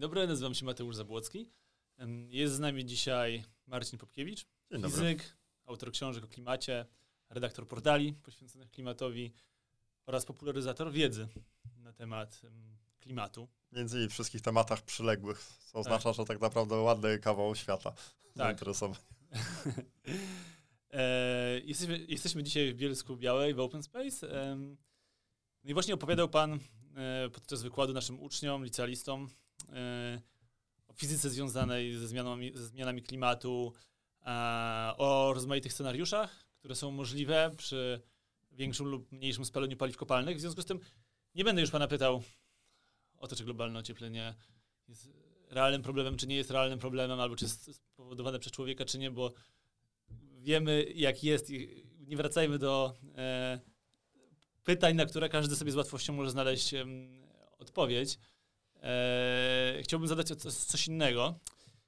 Dzień dobry, nazywam się Mateusz Zabłocki. Jest z nami dzisiaj Marcin Popkiewicz, Dzień fizyk, dobry. autor książek o klimacie, redaktor portali poświęconych klimatowi oraz popularyzator wiedzy na temat em, klimatu. Między innymi wszystkich tematach przyległych, co oznacza, że tak naprawdę ładny kawał świata Tak. E, jesteśmy, jesteśmy dzisiaj w Bielsku Białej, w Open Space. No i właśnie opowiadał Pan e, podczas wykładu naszym uczniom, licealistom o fizyce związanej ze zmianami, ze zmianami klimatu, a, o rozmaitych scenariuszach, które są możliwe przy większym lub mniejszym spalaniu paliw kopalnych. W związku z tym nie będę już Pana pytał o to, czy globalne ocieplenie jest realnym problemem, czy nie jest realnym problemem, albo czy jest spowodowane przez człowieka, czy nie, bo wiemy, jak jest i nie wracajmy do e, pytań, na które każdy sobie z łatwością może znaleźć em, odpowiedź. E, chciałbym zadać o co- coś innego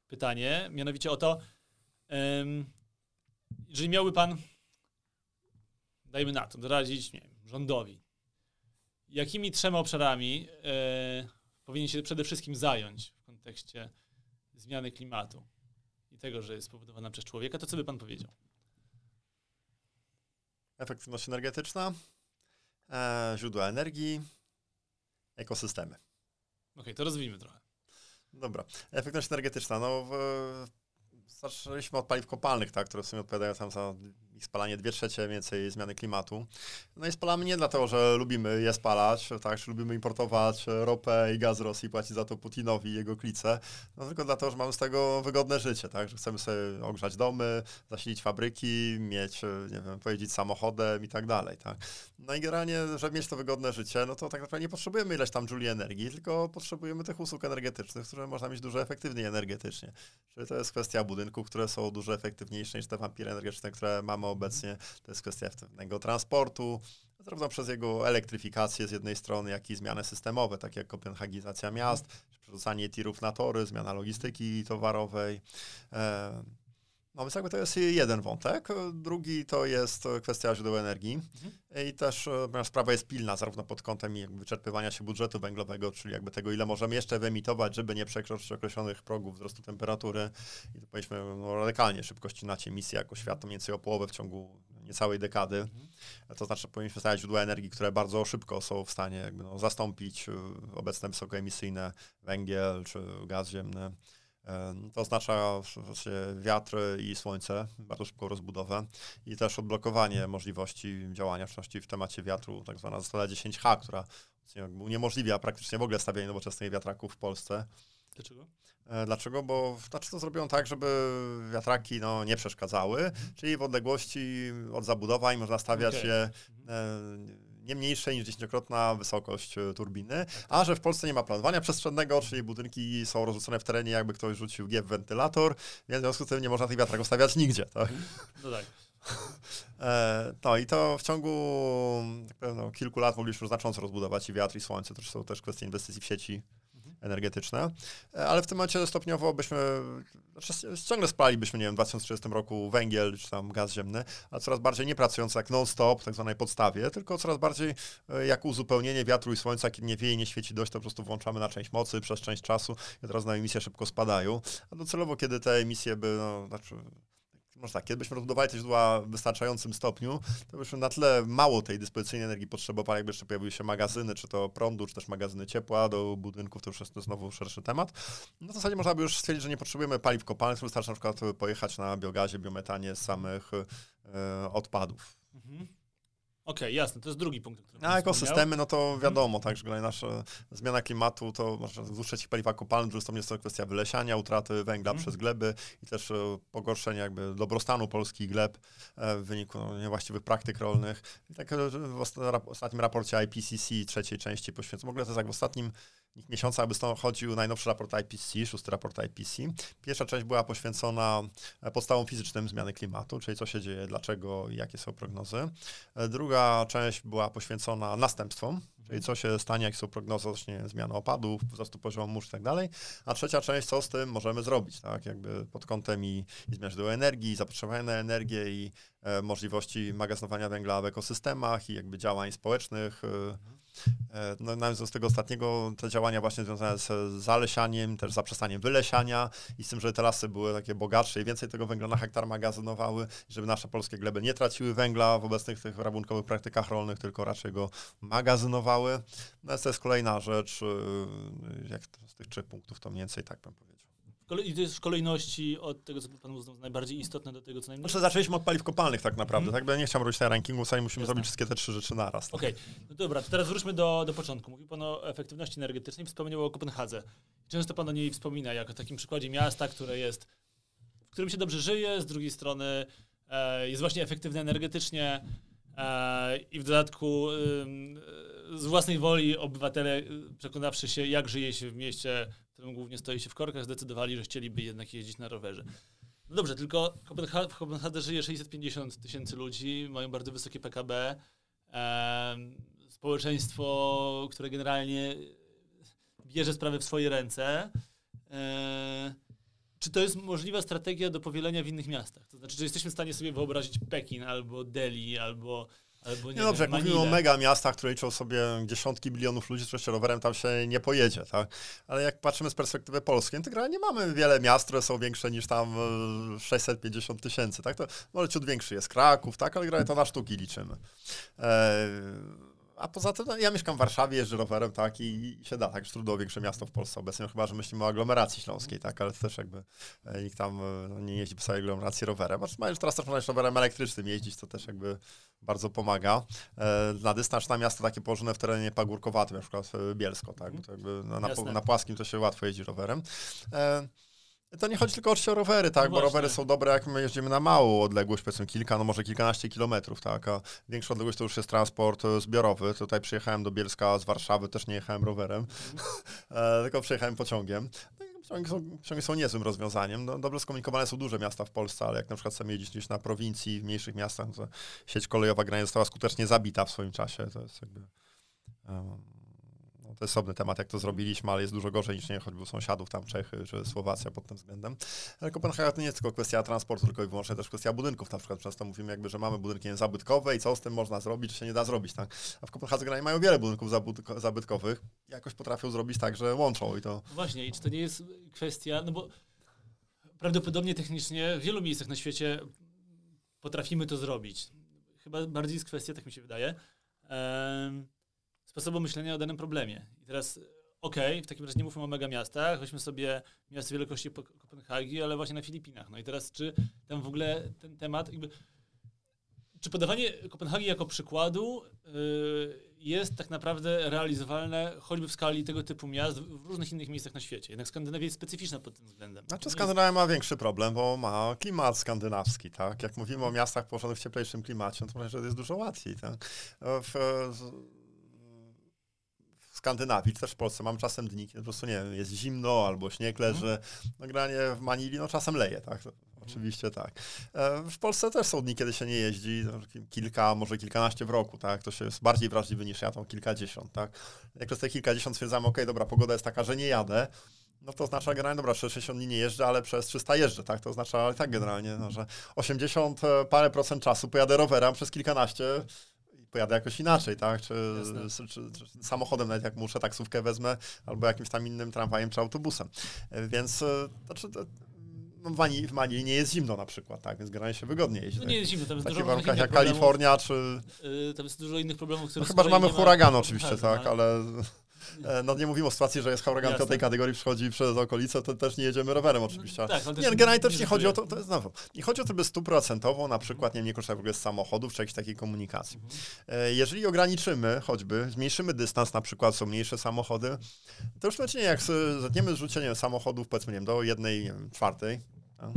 pytanie, mianowicie o to, em, jeżeli miałby Pan, dajmy na to, doradzić nie rządowi, jakimi trzema obszarami e, powinien się przede wszystkim zająć w kontekście zmiany klimatu i tego, że jest spowodowana przez człowieka, to co by Pan powiedział? Efektywność energetyczna, e, źródła energii, ekosystemy. Okej, to rozwijmy trochę. Dobra. Efektywność energetyczna. No, w, zaczęliśmy od paliw kopalnych, tak, które w sumie odpowiadają tam za spalanie 2 trzecie więcej zmiany klimatu. No i spalamy nie dlatego, że lubimy je spalać, tak, że lubimy importować ropę i gaz z Rosji, płacić za to Putinowi i jego klice, no tylko dlatego, że mamy z tego wygodne życie, tak, że chcemy sobie ogrzać domy, zasilić fabryki, mieć, nie wiem, pojeździć samochodem i tak dalej, tak. No i generalnie, żeby mieć to wygodne życie, no to tak naprawdę nie potrzebujemy ileś tam jouli energii, tylko potrzebujemy tych usług energetycznych, które można mieć dużo efektywniej energetycznie. Czyli to jest kwestia budynków, które są dużo efektywniejsze niż te wampiry energetyczne, które mamy obecnie. To jest kwestia efektywnego transportu, zarówno przez jego elektryfikację z jednej strony, jak i zmiany systemowe, takie jak kopenhagizacja miast, przerzucanie tirów na tory, zmiana logistyki towarowej. No więc jakby to jest jeden wątek. Drugi to jest kwestia źródeł energii. I też e, sprawa jest pilna, zarówno pod kątem wyczerpywania się budżetu węglowego, czyli jakby tego, ile możemy jeszcze wyemitować, żeby nie przekroczyć określonych progów wzrostu temperatury. I to powinniśmy no, radykalnie szybkości nać emisję jako świat, mniej więcej o połowę w ciągu niecałej dekady. To znaczy powinniśmy znaleźć źródła energii, które bardzo szybko są w stanie jakby, no, zastąpić e, obecne wysokoemisyjne węgiel czy gaz ziemny. E, To oznacza wiatr i słońce, bardzo szybką rozbudowę i też odblokowanie możliwości działania, w szczególności w temacie wiatru, tak zwana zasada 10H, która uniemożliwia praktycznie w ogóle stawianie nowoczesnych wiatraków w Polsce. Dlaczego? E, Dlaczego? Bo znaczy to zrobią tak, żeby wiatraki no, nie przeszkadzały, czyli w odległości od zabudowań można stawiać Okej. je e, nie mniejsze niż dziesięciokrotna wysokość e, turbiny, a że w Polsce nie ma planowania przestrzennego, czyli budynki są rozrzucone w terenie, jakby ktoś rzucił G w wentylator, więc w związku z tym nie można tych wiatraków stawiać nigdzie. Tak? No tak. E, No i to w ciągu tak powiem, no, kilku lat mogliśmy znacząco rozbudować i wiatr, i słońce. To są też kwestie inwestycji w sieci energetyczne. E, Ale w tym momencie stopniowo byśmy, znaczy ciągle spalalibyśmy, nie wiem, w 2030 roku węgiel czy tam gaz ziemny, a coraz bardziej nie pracując jak non-stop, tak zwanej podstawie, tylko coraz bardziej e, jak uzupełnienie wiatru i słońca, kiedy nie wieje, nie świeci dość, to po prostu włączamy na część mocy przez część czasu i teraz na emisje szybko spadają. A docelowo, kiedy te emisje by, no, znaczy może tak, kiedy byśmy rozbudowali te źródła w wystarczającym stopniu, to byśmy na tyle mało tej dyspozycyjnej energii potrzebowali, jakby jeszcze pojawiły się magazyny, czy to prądu, czy też magazyny ciepła do budynków, to już jest znowu szerszy temat. No w zasadzie można by już stwierdzić, że nie potrzebujemy paliw kopalnych, wystarczy na przykład pojechać na biogazie, biometanie z samych e, odpadów. Mhm. Okej, jasne, to jest drugi punkt, pan A ekosystemy, no to wiadomo, tak, że nasza zmiana klimatu to może wzdłuż trzecich paliwa drugi stopniu jest to kwestia wylesiania, utraty węgla Mhm. przez gleby i też e, pogorszenia jakby dobrostanu polskich gleb e, w wyniku no, niewłaściwych praktyk rolnych. I tak e, w ostatnim raporcie IPCC trzeciej części poświęcono, w ogóle to jest jak w ostatnim miesiącu, aby stąd chodził najnowszy raport IPCC, szósty raport IPCC. Pierwsza część była poświęcona e, podstawom fizycznym zmiany klimatu, czyli co się dzieje, dlaczego i jakie są prognozy. E, Druga część była poświęcona następstwom, czyli co się stanie, jak są prognozy odnośnie zmiany opadów, wzrostu poziomu mórz i tak dalej. A trzecia część, co z tym możemy zrobić, tak, jakby pod kątem i, i zmian źródeł energii, zapotrzebowania na energię i e, możliwości magazynowania węgla w ekosystemach i jakby działań społecznych, E, no, nawet z tego ostatniego te działania właśnie związane z zalesianiem, też zaprzestaniem wylesiania i z tym, żeby te lasy były takie bogatsze i więcej tego węgla na hektar magazynowały, żeby nasze polskie gleby nie traciły węgla w obecnych tych rabunkowych praktykach rolnych, tylko raczej go magazynowały. No to jest kolejna rzecz, y, jak z tych trzech punktów to mniej więcej tak bym powiedział. I to jest w kolejności od tego, co pan uznał najbardziej istotne, do tego, co najmniej. Znaczy, zaczęliśmy od paliw kopalnych tak naprawdę, mm. tak? Bo ja nie chciałem robić tej rankingu, sami musimy Jasne. zrobić wszystkie te trzy rzeczy naraz. Tak? Okej, okay. no dobra, to teraz wróćmy do, do początku. Mówił pan o efektywności energetycznej, wspomniał o Kopenhadze. Często pan o niej wspomina jako takim przykładzie miasta, które jest, w którym się dobrze żyje, z drugiej strony e, jest właśnie efektywne energetycznie e, i w dodatku e, z własnej woli obywatele, przekonawszy się, jak żyje się w mieście, którym głównie stoi się w korkach, zdecydowali, że chcieliby jednak jeździć na rowerze. No dobrze, tylko w Kopenhadze żyje 650 tysięcy ludzi, mają bardzo wysokie PKB. Społeczeństwo, które generalnie bierze sprawy w swoje ręce. E, czy to jest możliwa strategia do powielenia w innych miastach? To znaczy, czy jesteśmy w stanie sobie wyobrazić Pekin albo Delhi albo Albo nie, nie dobrze, jak mówimy o mega miastach, które liczą sobie dziesiątki bilionów ludzi, oczywiście rowerem tam się nie pojedzie, tak? Ale jak patrzymy z perspektywy polskiej, no to generalnie nie mamy wiele miast, które są większe niż tam 650 e, tysięcy, tak? To może ciut większy jest Kraków, tak? Ale generalnie to na sztuki liczymy. Eee, a poza tym, no, ja mieszkam w Warszawie, jeżdżę rowerem, tak, i, się da, tak, trudno większe miasto w Polsce obecnie, no, chyba, że myślimy o aglomeracji śląskiej, tak, ale też jakby e, nikt tam e, no, nie jeździ po całej aglomeracji rowerem. Znaczy, już teraz też można rowerem elektrycznym jeździć, to też jakby bardzo pomaga. E, na dystans na miasto takie położone w terenie pagórkowatym, na przykład Bielsko, tak, to jakby na, na, na płaskim to się łatwo jeździ rowerem. To nie chodzi tylko oczywiście o rowery, tak? No bo rowery są dobre, jak my jeździmy na małą odległość, powiedzmy kilka, no może kilkanaście kilometrów, tak? A większa odległość to już jest transport e, zbiorowy. Tutaj przyjechałem do Bielska z Warszawy, też nie jechałem rowerem, mm. tylko przyjechałem pociągiem. No pociągi są, pociągi są niezłym rozwiązaniem. No, dobrze skomunikowane są duże miasta w Polsce, ale jak na przykład chcemy jeździć gdzieś na prowincji, w mniejszych miastach, to sieć kolejowa grania została skutecznie zabita w swoim czasie. To jest jakby... Um, to jest osobny temat, jak to zrobiliśmy, ale jest dużo gorzej niż nie choćby sąsiadów, tam Czechy czy Słowacja pod tym względem. Ale Kopenhaga to nie jest tylko kwestia transportu, tylko i wyłącznie też kwestia budynków. Na przykład często mówimy jakby, że mamy budynki zabytkowe i co z tym można zrobić, czy się nie da zrobić. Tak? A w Kopenhadze mają wiele budynków zabytkowych. Jakoś potrafią zrobić tak, że łączą i to... Właśnie, i czy to nie jest kwestia, no bo prawdopodobnie technicznie w wielu miejscach na świecie potrafimy to zrobić. Chyba bardziej jest kwestia, tak mi się wydaje, sposobu myślenia o danym problemie. I teraz, okej, okay, w takim razie nie mówmy o mega miastach, weźmy sobie miasto wielkości Kopenhagi, ale właśnie na Filipinach. No i teraz, czy tam w ogóle ten temat, jakby, czy podawanie Kopenhagi jako przykładu yy, jest tak naprawdę realizowalne choćby w skali tego typu miast w różnych innych miejscach na świecie. Jednak Skandynawia jest specyficzna pod tym względem. Znaczy Skandynawia ma większy problem, bo ma klimat skandynawski, tak? Jak mówimy o miastach położonych w cieplejszym klimacie, no to że jest dużo łatwiej, tak? W, Skandynawii, czy też w Polsce mam czasem dni, kiedy po prostu, nie wiem, jest zimno albo śnieg leży. Mhm. No granie w Manili, no czasem leje, tak? Oczywiście tak. E, w Polsce też są dni, kiedy się nie jeździ, kilka, może kilkanaście w roku, tak? To się jest bardziej wrażliwy niż ja, tam kilkadziesiąt, tak? Jak przez te kilkadziesiąt stwierdzamy, ok, dobra, pogoda jest taka, że nie jadę, no to oznacza generalnie, dobra, przez 60 dni nie jeżdżę, ale przez 300 jeżdżę, tak? To oznacza tak generalnie, no, że 80 e, parę procent czasu pojadę rowerem przez kilkanaście pojadę jakoś inaczej, tak? Czy, czy, czy, czy, samochodem nawet jak muszę, taksówkę wezmę, albo jakimś tam innym tramwajem czy autobusem. Więc e, znaczy, no w, Mani, w Manili nie jest zimno na przykład, tak, więc generalnie się wygodnie jeździ. No nie jest zimno, tam jest w dużo warunkach jak Kalifornia, czy... Yy, tam jest dużo innych problemów, które... No chyba, że mamy huragan oczywiście, tak, ale... E, no nie mówimy o sytuacji, że jest huragan tej kategorii, przychodzi przez okolice, to też nie jedziemy rowerem oczywiście. Tak, nie, generalnie też nie chodzi o to, to jest znowu, nie chodzi o to, by stuprocentowo na przykład, nie wiem, nie korzystać w ogóle z samochodów, czy jakiejś takiej komunikacji. Mhm. E, jeżeli ograniczymy choćby, zmniejszymy dystans, na przykład są mniejsze samochody, to już nie jak zetniemy zrzucenie samochodów, powiedzmy, nie wiem, do jednej nie wiem, czwartej, tak?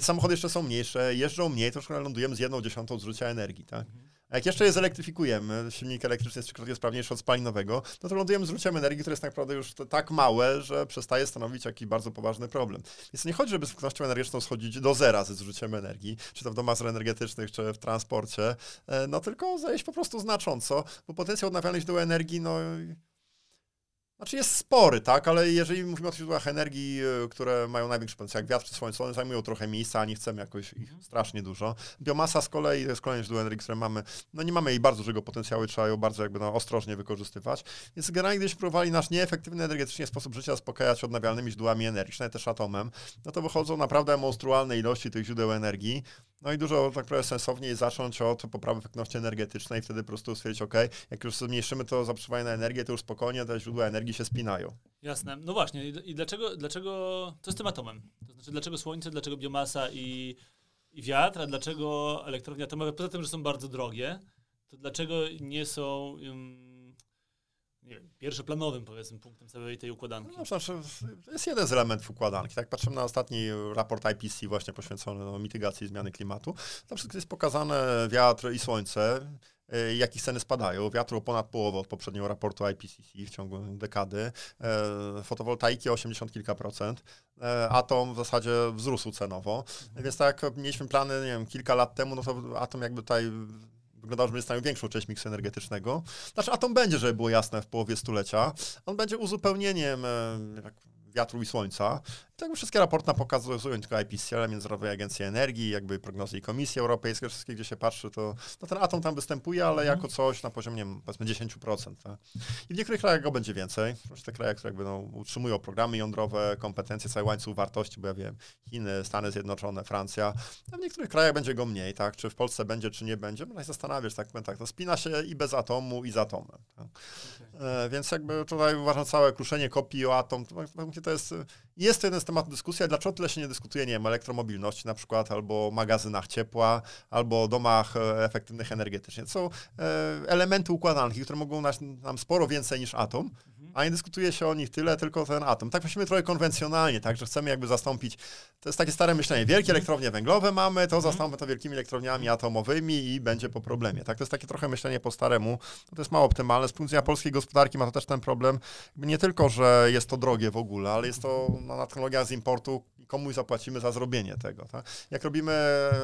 Samochody jeszcze są mniejsze, jeżdżą mniej, to już lądujemy z jedną dziesiątą zużycia energii, tak? Mhm. Jak jeszcze je zelektryfikujemy, silnik elektryczny jest trzykrotnie sprawniejszy od spalinowego, no to lądujemy z zużyciem energii, które jest tak naprawdę już tak małe, że przestaje stanowić jakiś bardzo poważny problem. Więc nie chodzi, żeby z skutecznością energetyczną schodzić do zera ze zużyciem energii, czy to w domach energetycznych, czy w transporcie, e, no tylko zejść po prostu znacząco, bo potencjał odnawialnych źródeł energii, no Znaczy jest spory, tak, ale jeżeli mówimy o źródłach energii, e, które mają największy potencjał, jak wiatr czy słońce, one zajmują trochę miejsca, a nie chcemy jakoś ich strasznie dużo. Biomasa z kolei to jest kolejne źródło energii, które mamy, no nie mamy jej bardzo dużego potencjału trzeba ją bardzo jakby no, ostrożnie wykorzystywać. Więc generalnie gdybyśmy próbowali nasz nieefektywny energetycznie sposób życia zaspokajać odnawialnymi źródłami energii, czy też atomem, no to wychodzą naprawdę monstrualne ilości tych źródeł energii. No i dużo tak naprawdę sensowniej zacząć od poprawy efektywności energetycznej i wtedy po prostu stwierdzić, ok, jak już zmniejszymy to zapotrzebowanie na energię, to już spokojnie te źródła energii się spinają. Jasne. No właśnie. I, dlaczego, dlaczego, co z tym atomem? To znaczy, dlaczego słońce, dlaczego biomasa i, i wiatr, a dlaczego elektrownie atomowe, poza tym, że są bardzo drogie, to dlaczego nie są um, nie wiem, pierwszoplanowym, powiedzmy, punktem całej tej układanki? No, znaczy, to jest jeden z elementów układanki. Tak patrzymy na ostatni raport IPC właśnie poświęcony no, mitygacji zmiany klimatu. Tam wszystko jest pokazane wiatr i słońce. E, jak ich ceny spadają. Wiatru ponad połowę od poprzedniego raportu IPCC w ciągu dekady. E, fotowoltaiki 80 kilka procent. E, atom w zasadzie wzrósł cenowo. Mhm. Więc tak jak mieliśmy plany, nie wiem, kilka lat temu, no to atom jakby tutaj wyglądało, że stanowił większą część miksu energetycznego. Znaczy atom będzie, żeby było jasne, w połowie stulecia. On będzie uzupełnieniem wiatru i słońca. Tak wszystkie raporty pokazują tylko IPCC, Międzynarodowej Agencji Energii, jakby prognozy i Komisji Europejskiej, wszystkie, gdzie się patrzy, to no ten atom tam występuje, ale mhm. jako coś na poziomie, nie wiem, powiedzmy 10%. Tak? I w niektórych krajach go będzie więcej. Te kraje, które jakby no, utrzymują programy jądrowe, kompetencje, cały łańcuch wartości, bo ja wiem, Chiny, Stany Zjednoczone, Francja. A w niektórych krajach będzie go mniej, tak? Czy w Polsce będzie, czy nie będzie. Można się zastanawiać, tak tak, to spina się i bez atomu, i z atomem. Tak? Okay. E, więc jakby tutaj uważam całe kruszenie kopii o atom, to, to jest, jest to jeden z tematów dyskusji, dlaczego tyle się nie dyskutuje, nie wiem, elektromobilności na przykład, albo magazynach ciepła, albo domach e, efektywnych energetycznie. To są e, elementy układanki, które mogą nas, nam sporo więcej niż atom, a nie dyskutuje się o nich tyle, tylko ten atom. Tak myślimy trochę konwencjonalnie, tak, że chcemy jakby zastąpić, to jest takie stare myślenie, wielkie elektrownie węglowe mamy, to zastąpmy to wielkimi elektrowniami atomowymi i będzie po problemie, tak, to jest takie trochę myślenie po staremu, to jest mało optymalne, z punktu widzenia polskiej gospodarki ma to też ten problem, nie tylko, że jest to drogie w ogóle, ale jest to no, technologia z importu, komuś zapłacimy za zrobienie tego. Tak? Jak robimy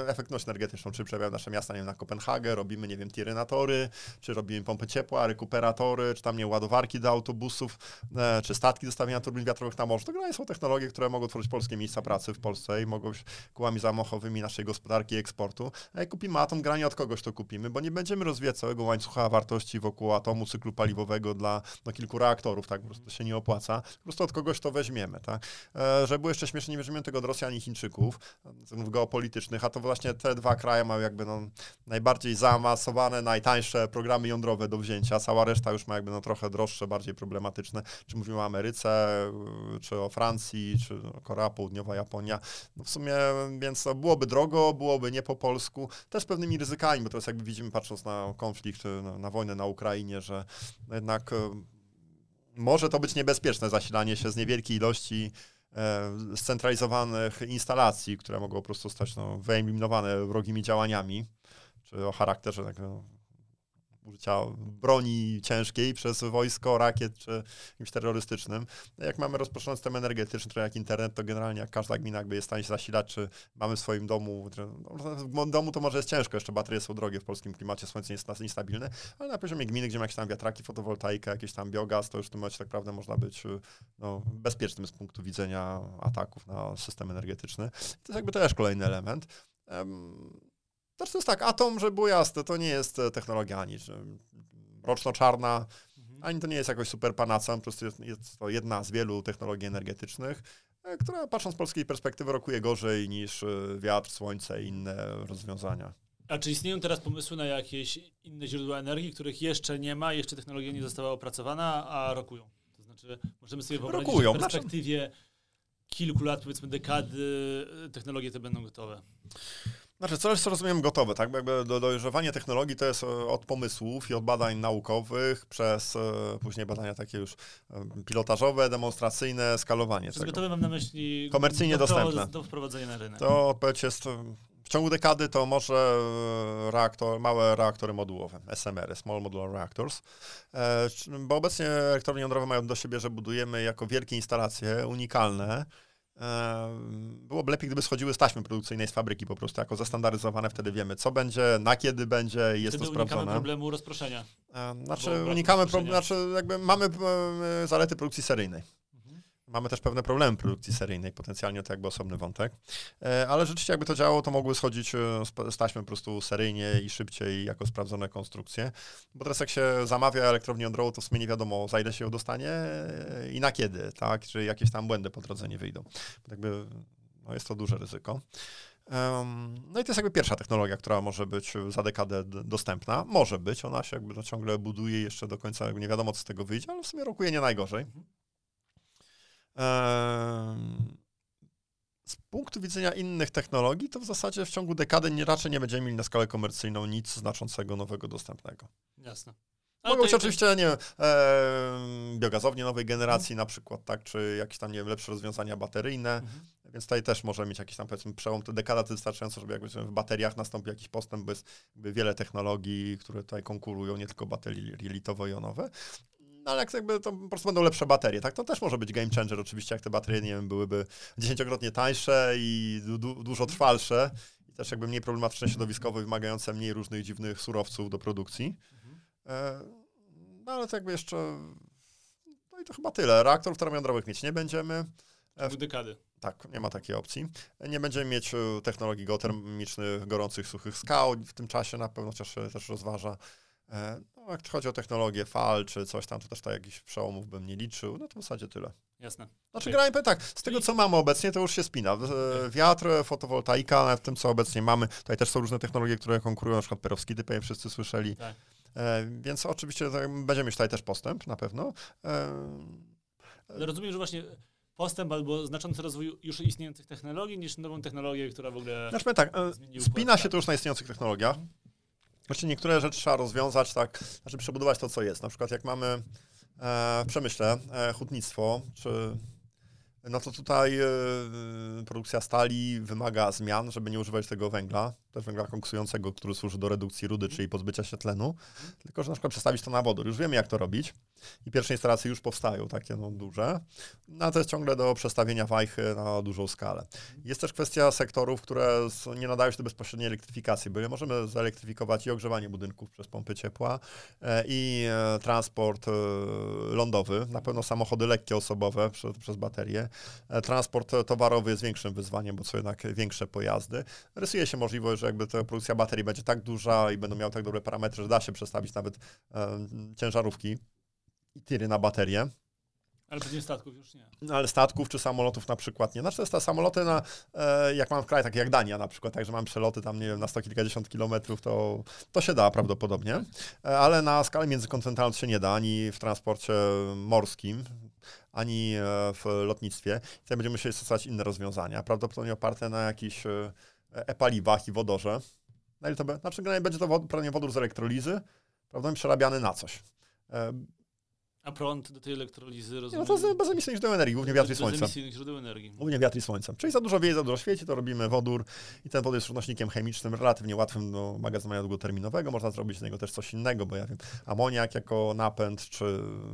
efektywność energetyczną, czy przejawiają nasze miasta, nie wiem, na Kopenhagę, robimy, nie wiem, tirynatory, czy robimy pompy ciepła, rekuperatory, czy tam, nie ładowarki do autobusów, e, czy statki do stawiania turbin wiatrowych na morzu. To są technologie, które mogą tworzyć polskie miejsca pracy w Polsce i mogą być kółami zamachowymi naszej gospodarki i eksportu. A jak kupimy atom, granie od kogoś to kupimy, bo nie będziemy rozwijać całego łańcucha wartości wokół atomu, cyklu paliwowego dla no, kilku reaktorów, tak? Po prostu się nie opłaca. Po prostu od kogoś to weźmiemy, tak? E, żeby było jeszcze śmiesznie, nie weźmiemy tego od Rosjan i Chińczyków, geopolitycznych, a to właśnie te dwa kraje mają jakby no, najbardziej zaawansowane, najtańsze programy jądrowe do wzięcia. Cała reszta już ma jakby no, trochę droższe, bardziej problematyczne. Czy mówimy o Ameryce, czy o Francji, czy Korea Południowa, Japonia. No w sumie, więc to byłoby drogo, byłoby nie po polsku, też pewnymi ryzykami, bo jest jakby widzimy, patrząc na konflikt, na, na wojnę na Ukrainie, że jednak e, może to być niebezpieczne zasilanie się z niewielkiej ilości E, scentralizowanych instalacji, które mogą po prostu stać no, wyeliminowane wrogimi działaniami, czy o charakterze takiego użycia broni ciężkiej przez wojsko, rakiet czy jakimś terrorystycznym. Jak mamy rozproszony system energetyczny, trochę jak internet, to generalnie jak każda gmina jakby jest w stanie się zasilać, czy mamy w swoim domu, no, w domu to może jest ciężko, jeszcze baterie są drogie w polskim klimacie, słońce jest niestabilne, ale na poziomie gminy, gdzie ma jakieś tam wiatraki, fotowoltaika, jakieś tam biogaz, to już w tym momencie tak naprawdę można być no, bezpiecznym z punktu widzenia ataków na system energetyczny. To jest jakby też kolejny element. To jest tak, atom, żeby było jasne, to nie jest e, technologia ani roczno-czarna, mhm. ani to nie jest jakoś super panacem, po prostu jest, jest to jedna z wielu technologii energetycznych, e, która patrząc z polskiej perspektywy rokuje gorzej niż e, wiatr, słońce i inne rozwiązania. A czy istnieją teraz pomysły na jakieś inne źródła energii, których jeszcze nie ma, jeszcze technologia nie została opracowana, a rokują? To znaczy, możemy sobie wyobrazić, rokują. w perspektywie kilku lat, powiedzmy dekady, technologie te będą gotowe. Znaczy, coś co rozumiem gotowe, tak? Jakby do, dojrzewanie technologii to jest e, od pomysłów i od badań naukowych przez e, później badania takie już e, pilotażowe, demonstracyjne, skalowanie Przez gotowe mam na myśli komercyjnie do, dostępne. Do wprowadzenia na rynek. To odpowiedź jest w ciągu dekady to może reaktor, małe reaktory modułowe, SMR, Small Modular Reactors, bo obecnie elektrownie jądrowe mają do siebie, że budujemy jako wielkie instalacje unikalne, byłoby lepiej, gdyby schodziły z taśmy produkcyjnej z fabryki po prostu, jako zestandaryzowane, wtedy wiemy, co będzie, na kiedy będzie i jest wtedy to sprawdzone. unikamy problemu rozproszenia. Znaczy, unikamy, pro, znaczy jakby mamy zalety produkcji seryjnej. Mamy też pewne problemy produkcji seryjnej, potencjalnie to jakby osobny wątek. E, ale rzeczywiście jakby to działało, to mogły schodzić e, z taśmy po prostu seryjnie i szybciej jako sprawdzone konstrukcje. Bo teraz jak się zamawia elektrownię jądrową, to w sumie nie wiadomo za ile się ją dostanie e, i na kiedy, tak? Czy jakieś tam błędy po drodze nie wyjdą. Bo jakby no jest to duże ryzyko. No i to jest jakby pierwsza technologia, która może być za dekadę dostępna. Może być, ona się jakby ciągle buduje jeszcze do końca, nie wiadomo co z tego wyjdzie, ale w sumie rokuje nie najgorzej. Z punktu widzenia innych technologii, to w zasadzie w ciągu dekady nie, raczej nie będziemy mieli na skalę komercyjną nic znaczącego nowego dostępnego. Jasne. Mogą być oczywiście, nie wiem, e, biogazownie nowej generacji mhm. na przykład, tak, czy jakieś tam, nie wiem, lepsze rozwiązania bateryjne, mhm. więc tutaj też może mieć jakiś tam, powiedzmy, przełom. To dekada to wystarczająco, żeby jakby w bateriach nastąpił jakiś postęp, bo jest wiele technologii, które tutaj konkurują, nie tylko baterie litowo-jonowe. No ale jak jakby to po prostu będą lepsze baterie, tak? To też może być game changer oczywiście, jak te baterie, nie wiem, byłyby dziesięciokrotnie tańsze i du dużo trwalsze i też jakby mniej problematyczne środowiskowo, wymagające mniej różnych dziwnych surowców do produkcji. E, no ale to jakby jeszcze... No i to chyba tyle. Reaktorów termojądrowych mieć nie będziemy. E, w dekady. Tak, nie ma takiej opcji. Nie będziemy mieć e, technologii geotermicznych, gorących, suchych skał w tym czasie na pewno, chociaż też rozważa. E, no, jak chodzi o technologię fal czy coś tam, to też tak jakichś przełomów bym nie liczył. No to w zasadzie tyle. Jasne. Znaczy, grajmy tak, z tego co mamy obecnie, to już się spina. Wiatr, fotowoltaika, w tym co obecnie mamy, tutaj też są różne technologie, które konkurują, na przykład perowskity, pewnie wszyscy słyszeli. Tak. E, więc oczywiście tak, będziemy mieć tutaj też postęp, na pewno. E, rozumiem, że właśnie postęp albo znaczący rozwój już istniejących technologii niż nową technologię, która w ogóle. Znaczy, tak, spina się to już na istniejących technologiach. Znaczy niektóre rzeczy trzeba rozwiązać tak, znaczy przebudować to, co jest. Na przykład jak mamy e, w przemyśle e, hutnictwo, czy no to tutaj e, produkcja stali wymaga zmian, żeby nie używać tego węgla też węgla koksującego, który służy do redukcji rudy, czyli pozbycia się tlenu, tylko że na przykład przestawić to na wodór. Już wiemy, jak to robić i pierwsze instalacje już powstają, takie no, duże, no a to jest ciągle do przestawienia wajchy na dużą skalę. Jest też kwestia sektorów, które nie nadają się do bezpośredniej elektryfikacji, bo nie możemy zaelektryfikować i ogrzewanie budynków przez pompy ciepła e, i e, transport e, lądowy, na pewno samochody lekkie osobowe przez, przez baterie. Transport towarowy jest większym wyzwaniem, bo są jednak większe pojazdy. Rysuje się możliwość, że jakby ta produkcja baterii będzie tak duża i będą miały tak dobre parametry, że da się przestawić nawet ciężarówki i tiry na baterię. Ale pewnie statków już nie. No, ale statków czy samolotów na przykład nie. Znaczy to jest ta samoloty, na, e, jak mam w kraju, takie jak Dania na przykład, tak, że mam przeloty tam, nie wiem, na sto kilkadziesiąt kilometrów, to, to się da prawdopodobnie. E, ale na skalę międzykontynentalną się nie da, ani w transporcie morskim, ani e, w lotnictwie. Tutaj będziemy musieli stosować inne rozwiązania, prawdopodobnie oparte na jakichś e, e-paliwach i wodorze. Na ile to będzie? Znaczy, będzie to wod, wodór z elektrolizy, prawda, przerabiany na coś. E, a prąd do tej elektrolizy, rozumiem? No to jest bezemisyjnych źródeł energii, głównie wiatr i słońce. Bezemisyjnych źródeł energii. Głównie wiatr i słońce. Czyli za dużo wieje, za dużo świeci, to robimy wodór i ten wodór jest równośnikiem chemicznym, relatywnie łatwym do magazynowania długoterminowego. Można zrobić z niego też coś innego, bo ja wiem, amoniak jako napęd, czy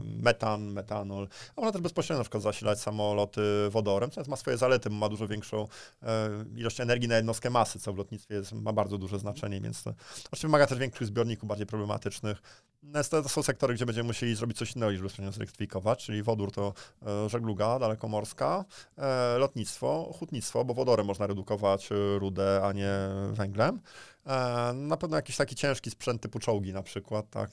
metan, metanol. A można też bezpośrednio na przykład zasilać samoloty wodorem, co ma swoje zalety, ma dużo większą e, ilość energii na jednostkę masy, co w lotnictwie jest, ma bardzo duże znaczenie, więc to oczywiście wymaga też większych zbiorników, bardziej problematycznych. To są sektory, gdzie będziemy musieli zrobić coś innego niż bezpośrednio zelektryfikować, czyli wodór to e, żegluga dalekomorska, e, lotnictwo, hutnictwo, bo wodorem można redukować e, rudę, a nie węglem. Na pewno jakiś taki ciężki sprzęt typu czołgi na przykład, tak?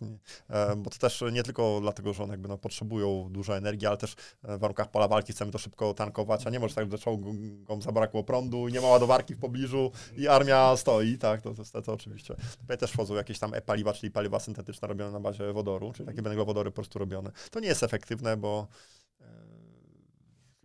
bo to też nie tylko dlatego, że one jakby no, potrzebują dużo energii, ale też w warunkach pola walki chcemy to szybko tankować, a nie może tak, że czołgom zabrakło prądu nie ma ładowarki w pobliżu i armia stoi, tak, to, to, to oczywiście. Tutaj też wchodzą jakieś tam e-paliwa, czyli paliwa syntetyczne robione na bazie wodoru, czyli takie węglowodory po prostu robione. To nie jest efektywne, bo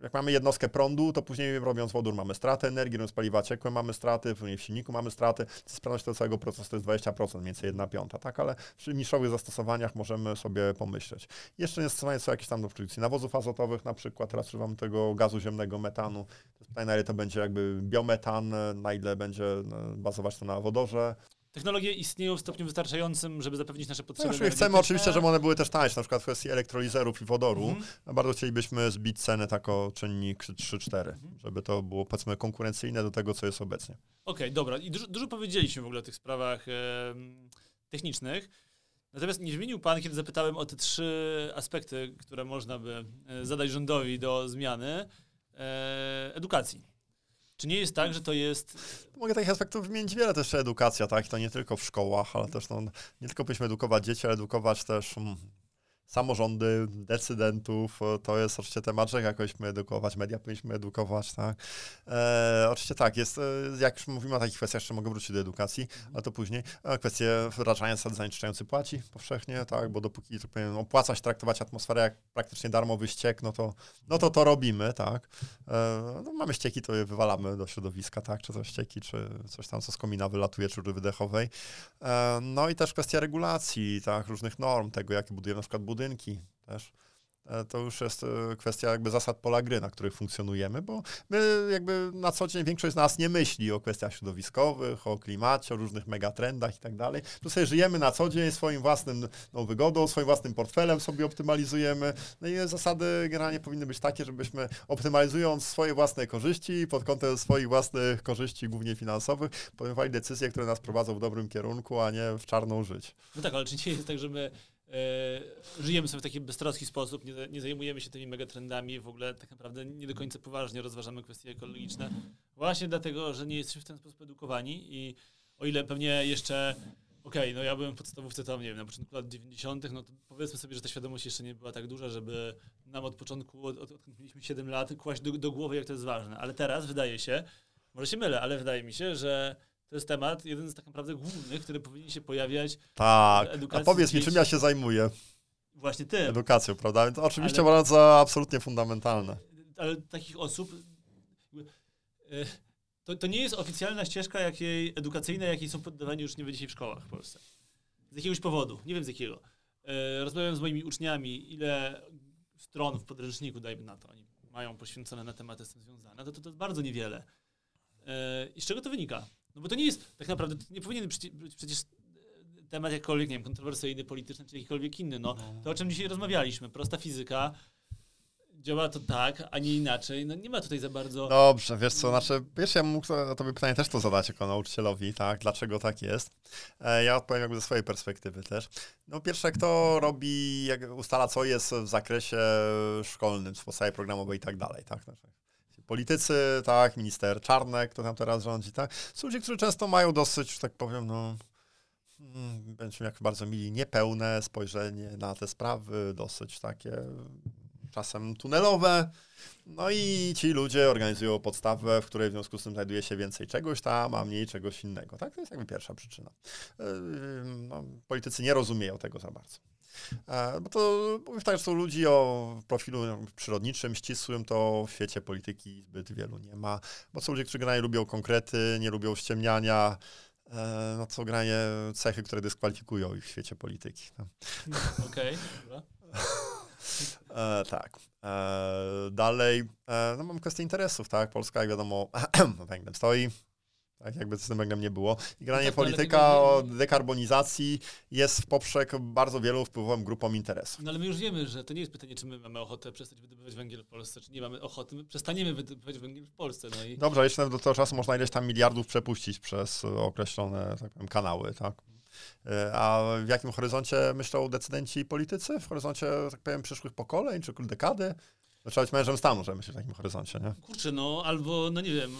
jak mamy jednostkę prądu, to później robiąc wodór mamy straty energii, robiąc paliwa ciekłe mamy straty, później w silniku mamy straty. Sprawność tego całego procesu to jest 20%, mniej więcej 1 piąta, tak? Ale przy niszowych zastosowaniach możemy sobie pomyśleć. Jeszcze nie stosowanie są jakieś tam do produkcji nawozów azotowych na przykład, teraz używamy tego gazu ziemnego, metanu. To jest pytanie, na ile to będzie jakby biometan, na ile będzie no, bazować to na wodorze. Technologie istnieją w stopniu wystarczającym, żeby zapewnić nasze potrzeby. No, chcemy oczywiście, żeby one były też tańsze, na przykład w kwestii elektrolizerów i wodoru. Mhm. Bardzo chcielibyśmy zbić cenę tak o czynnik 3-4, mhm. żeby to było powiedzmy konkurencyjne do tego, co jest obecnie. Okej, okay, dobra. I dużo, dużo, powiedzieliśmy w ogóle o tych sprawach e, technicznych. Natomiast nie zmienił Pan, kiedy zapytałem o te trzy aspekty, które można by e, zadać rządowi do zmiany e, edukacji. Czy nie jest tak, że to jest. Mogę takich aspektów wymienić wiele, też edukacja, tak? To nie tylko w szkołach, ale też no, nie tylko powinniśmy edukować dzieci, ale edukować też mm, samorządy, decydentów, to jest oczywiście temat, że jakoś powinniśmy edukować, media powinniśmy edukować, tak. E, oczywiście tak, jest, e, jak już mówimy o takich kwestiach, jeszcze mogę wrócić do edukacji, ale to później, e, kwestie wdrażania zasady zanieczyszczający płaci powszechnie, tak, bo dopóki, tak powiem, opłaca się traktować atmosferę jak praktycznie darmowy ściek, no to no to, to robimy, tak. E, no, mamy ścieki, to je wywalamy do środowiska, tak, czy to ścieki, czy coś tam, co z komina wylatuje, czy wydechowej. E, no i też kwestia regulacji, tak, różnych norm, tego, jakie budujemy na przykład budynki, też. E, to już jest e, kwestia jakby zasad pola gry, na których funkcjonujemy, bo my jakby na co dzień większość z nas nie myśli o kwestiach środowiskowych, o klimacie, o różnych megatrendach i tak dalej. Tu sobie żyjemy na co dzień swoim własnym no, wygodą, swoim własnym portfelem sobie optymalizujemy. No i zasady generalnie powinny być takie, żebyśmy optymalizując swoje własne korzyści pod kątem swoich własnych korzyści, głównie finansowych, podejmowali decyzje, które nas prowadzą w dobrym kierunku, a nie w czarną żyć. No tak, ale czy nie jest tak, że my żyjemy sobie w taki beztroski sposób, nie, nie zajmujemy się tymi megatrendami, w ogóle tak naprawdę nie do końca poważnie rozważamy kwestie ekologiczne, właśnie dlatego, że nie jesteśmy w ten sposób edukowani i o ile pewnie jeszcze, okej, okay, no ja byłem w podstawówce tam, nie wiem, na początku lat 90., no to powiedzmy sobie, że ta świadomość jeszcze nie była tak duża, żeby nam od początku, od, odkąd mieliśmy 7 lat, kłaść do, do głowy, jak to jest ważne. Ale teraz wydaje się, może się mylę, ale wydaje mi się, że to jest temat, jeden z tak naprawdę głównych, który powinien się pojawiać tak. A powiedz mi, czym ja się zajmuję? Właśnie ty. Edukacją, prawda? To oczywiście ale, za absolutnie fundamentalne. Ale takich osób... E, to, to nie jest oficjalna ścieżka jakiej, edukacyjna, jakiej są poddawani uczniowie dzisiaj w szkołach w Polsce. Z jakiegoś powodu, nie wiem z jakiego. E, rozmawiam z moimi uczniami, ile stron w podręczniku, dajmy na to, oni mają poświęcone na tematy z tym związane, to, to, to jest bardzo niewiele. E, I z czego to wynika? No bo to nie jest, tak naprawdę, nie powinien być przecież temat jakkolwiek, nie wiem, kontrowersyjny, polityczny, czy jakikolwiek inny. No, no, to o czym dzisiaj rozmawialiśmy, prosta fizyka, działa to tak, a nie inaczej. No nie ma tutaj za bardzo... Dobrze, wiesz co, znaczy, wiesz, ja mógł tobie pytanie też to zadać jako nauczycielowi, tak, dlaczego tak jest. E, ja odpowiem jakby ze swojej perspektywy też. No pierwsze, kto robi, jak ustala, co jest w zakresie szkolnym, w podstawie programowej i tak dalej, tak, znaczy, politycy, tak, minister Czarnek, kto tam teraz rządzi, tak, są ludzie, którzy często mają dosyć, że tak powiem, no, mm, będziemy jak bardzo mili, niepełne spojrzenie na te sprawy, dosyć takie czasem tunelowe. No i ci ludzie organizują podstawę, w której w związku z tym znajduje się więcej czegoś tam, a mniej czegoś innego. Tak, to jest jakby pierwsza przyczyna. Yy, no, politycy nie rozumieją tego za bardzo. E, bo to mówię tak, że są ludzi o profilu przyrodniczym, ścisłym, to w świecie polityki zbyt wielu nie ma, bo są ludzie, którzy generalnie lubią konkrety, nie lubią ściemniania, e, no to granie cechy, które dyskwalifikują ich w świecie polityki. No. Okej, okay, e, tak. E, dalej, e, no mam kwestię interesów, tak? Polska, jak wiadomo, węglem stoi, tak jakby z tym węglem nie było. I no tak, polityka o dekarbonizacji jest w poprzek bardzo wielu wpływowym grupom interesów. No ale my już wiemy, że to nie jest pytanie, czy my mamy ochotę przestać wydobywać węgiel w Polsce, czy nie mamy ochoty, my przestaniemy wydobywać węgiel w Polsce. No i... Dobrze, jeszcze do tego czasu można ileś tam miliardów przepuścić przez określone tak powiem, kanały, tak? E, a w jakim horyzoncie myślą decydenci i politycy? W horyzoncie, tak powiem, przyszłych pokoleń, czy dekady? Trzeba być mężem stanu, żeby myśleć w takim horyzoncie, nie? Kurczę, no albo, no nie wiem,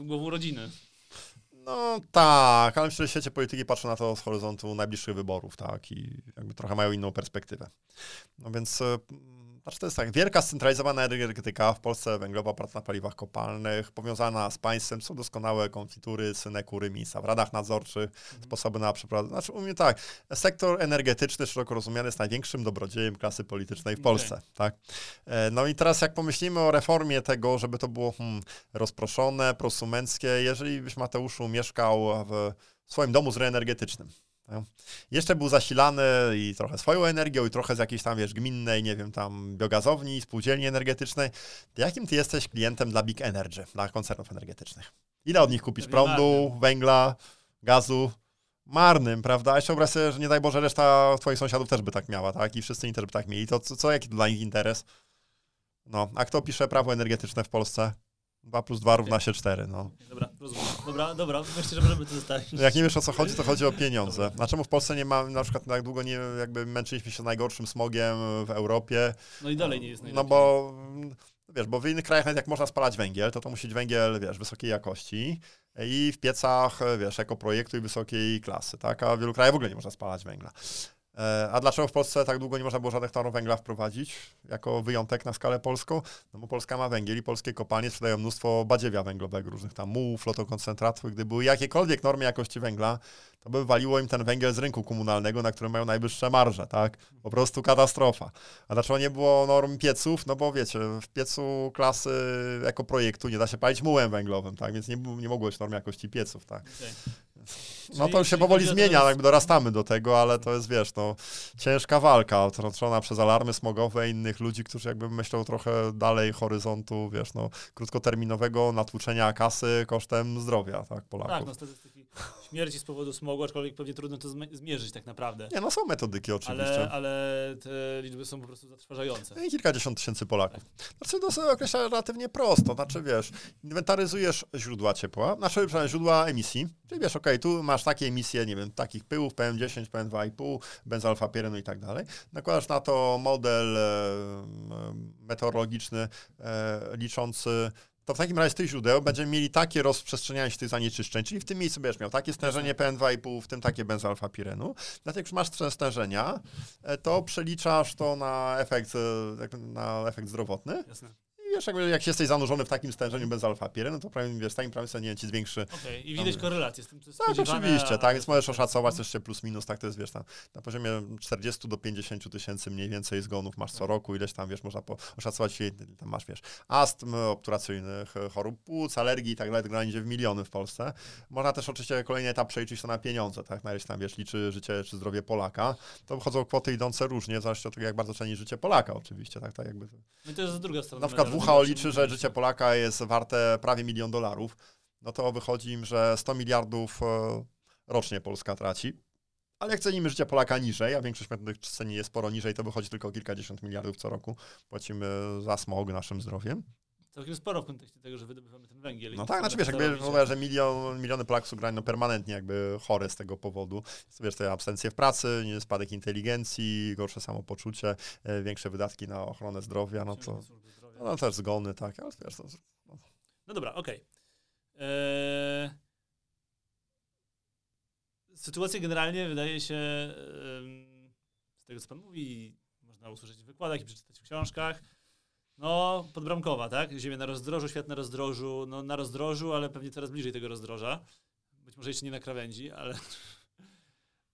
głową rodziny. No tak, ale myślę, że świecie polityki patrzą na to z horyzontu najbliższych wyborów, tak, i jakby trochę mają inną perspektywę. No więc e, znaczy to jest tak, wielka scentralizowana energetyka, w Polsce węglowa praca na paliwach kopalnych, powiązana z państwem, są doskonałe konfitury, synekury, miejsca w radach nadzorczych, mm. sposoby na przeprowadzenie. Znaczy u mnie tak, sektor energetyczny szeroko rozumiany jest największym dobrodziejem klasy politycznej w Polsce. Okay. Tak? E, no i teraz jak pomyślimy o reformie tego, żeby to było hmm, rozproszone, prosumenckie, jeżeli byś Mateuszu mieszkał w swoim domu z reenergetycznym, jeszcze był zasilany i trochę swoją energią, i trochę z jakiejś tam, wiesz, gminnej, nie wiem, tam biogazowni, spółdzielni energetycznej. To jakim ty jesteś klientem dla Big Energy, dla koncernów energetycznych? Ile od nich kupisz prądu, węgla, gazu? marnym, prawda? A jeszcze wyobraź sobie, że nie daj Boże, reszta twoich sąsiadów też by tak miała, tak? I wszyscy inni też by tak mieli. To co, co jaki dla nich interes? No, a kto pisze prawo energetyczne w Polsce? 2 plus 2 równa się 4, no. Dobra, rozumiem. Dobra, dobra, myślę, że możemy to zostawić. Jak nie wiesz o co chodzi, to chodzi o pieniądze. A czemu w Polsce nie ma, na przykład tak długo nie, jakby męczyliśmy się najgorszym smogiem w Europie? No i dalej nie jest najlepiej. No bo, wiesz, bo w innych krajach nawet jak można spalać węgiel, to to musi być węgiel, wiesz, wysokiej jakości i w piecach, wiesz, ekoprojektu i wysokiej klasy, tak? A w wielu krajach w ogóle nie można spalać węgla. E, a dlaczego w Polsce tak długo nie można było żadnych tonów węgla wprowadzić jako wyjątek na skalę polską? No bo Polska ma węgiel i polskie kopalnie sprzedają mnóstwo badziewia węglowego, różnych tam mułów, flotokoncentratów. Gdyby były jakiekolwiek normy jakości węgla, to by waliło im ten węgiel z rynku komunalnego, na którym mają najwyższe marże, tak? Po prostu katastrofa. A dlaczego nie było norm pieców? No bo wiecie, w piecu klasy ekoprojektu nie da się palić mułem węglowym, tak? Więc nie, nie mogło być norm jakości pieców, tak? Okay. No to się powoli zmienia, jakby dorastamy do tego, ale to jest, wiesz, no, ciężka walka, otoczona przez alarmy smogowe innych ludzi, którzy jakby myślą trochę dalej horyzontu, wiesz, no, krótkoterminowego natłuczenia kasy kosztem zdrowia, tak, Polaków. Tak, no statystyki śmierci z powodu smogu, aczkolwiek pewnie trudno to zmierzyć tak naprawdę. Nie, no są metodyki oczywiście. Ale, ale te liczby są po prostu zatrważające. No I kilkadziesiąt tysięcy Polaków. Znaczy, to sobie określa relatywnie prosto, znaczy, wiesz, inwentaryzujesz źródła ciepła, znaczy, źródła emisji, czyli wiesz, okej, okay, tu masz takie emisje, nie wiem, takich pyłów, PM10, PM2,5, benzalfa-pirenu i tak dalej. Nakładasz na to model meteorologiczny e, liczący to w takim razie z tych źródeł będziemy mieli takie rozprzestrzenianie się tych zanieczyszczeń, czyli w tym miejscu będziesz miał takie stężenie PM2,5, w tym takie benzalfa-pirenu. Dlatego jak już masz stężenia, e, to przeliczasz to na efekt, na efekt zdrowotny. Jasne wiesz, jakby jak jesteś zanurzony w takim stężeniu bez alfa-piry, no to prawie, wiesz, takim prawie nie ci zwiększy. Okej, okay. i widać korelację z tym, co jest Tak, oczywiście, tak, więc możesz oszacować jeszcze plus minus, tak, to jest, wiesz, tam na poziomie 40 do 50 tysięcy mniej więcej zgonów masz co tak. roku, ileś tam, wiesz, można po, oszacować, tam masz, wiesz, astm obturacyjnych, chorób płuc, alergii i tak dalej, idzie w miliony w Polsce. Można też oczywiście kolejny etap przeliczyć to na pieniądze, tak, na tam, wiesz, liczy życie czy zdrowie Polaka, to wychodzą kwoty idące różnie, w zależności od tego, jak bardzo ceni życie Polaka oczywiście, tak, tak jakby. No to jest druga strona. Na przykład WHO liczy, że życie Polaka jest warte prawie milion dolarów, no to wychodzi im, że 100 miliardów e, rocznie Polska traci. Ale jak cenimy życie Polaka niżej, a większość metodów ceni jest sporo niżej, to wychodzi tylko kilkadziesiąt miliardów co roku. Płacimy za smog naszym zdrowiem. Całkiem sporo w kontekście tego, że wydobywamy ten węgiel. No tak, znaczy wiesz, jakby mówię, że milion, miliony Polaków są no, permanentnie jakby chore z tego powodu. Wiesz, te absencje w pracy, spadek inteligencji, gorsze samopoczucie, e, większe wydatki na ochronę zdrowia, no to... No też zgony, tak, ale wiesz, to, no. no dobra, okej. Okay. Eee... Sytuacja generalnie wydaje się, z tego co pan mówi, można usłyszeć w wykładach i przeczytać w książkach, no, podbramkowa, tak? Ziemia na rozdrożu, świat na rozdrożu, no na rozdrożu, ale pewnie coraz bliżej tego rozdroża. Być może jeszcze nie na krawędzi, ale...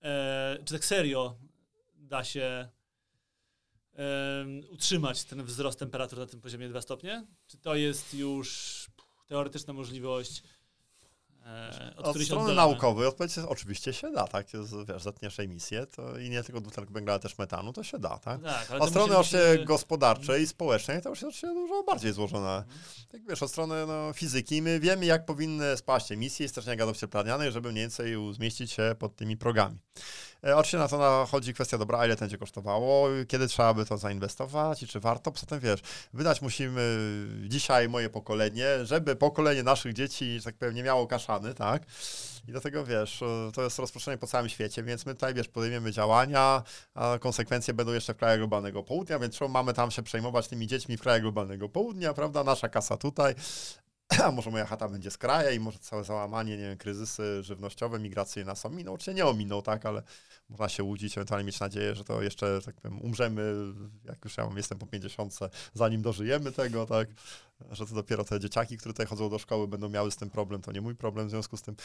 Eee, czy tak serio da się utrzymać ten wzrost temperatur na tym poziomie 2 stopnie? Czy to jest już teoretyczna możliwość? E, od, od strony naukowej odpowiedź jest oczywiście się da, tak? Jest, wiesz, zetniesz emisję to i nie tylko dwutlenku węgla, ale też metanu, to się da, tak? tak od strony oczywiście się... gospodarczej i społecznej to już jest dużo bardziej złożone. Mhm. Tak wiesz, od strony no, fizyki my wiemy, jak powinny spaść emisje i stężenia gazów cieplarnianych, żeby mniej więcej zmieścić się pod tymi progami. E, oczywiście na to nachodzi kwestia, dobra, ile to będzie kosztowało, kiedy trzeba by to zainwestować i czy warto. Poza tym, wiesz, wydać musimy dzisiaj moje pokolenie, żeby pokolenie naszych dzieci, że tak powiem, nie miało kaszany, tak? I dlatego, wiesz, e, to jest rozproszenie po całym świecie, więc my tutaj, wiesz, podejmiemy działania, a konsekwencje będą jeszcze w krajach globalnego południa, więc czemu mamy tam się przejmować tymi dziećmi w krajach globalnego południa, prawda? Nasza kasa tutaj, a może moja chata będzie z kraja i może całe załamanie, nie wiem, kryzysy żywnościowe, migracje nas ominą, czy nie ominą, tak, ale można się łudzić, ewentualnie mieć nadzieję, że to jeszcze, tak powiem, umrzemy, jak już ja jestem po 50, zanim dożyjemy tego, tak, że to dopiero te dzieciaki, które tutaj chodzą do szkoły, będą miały z tym problem, to nie mój problem, w związku z tym,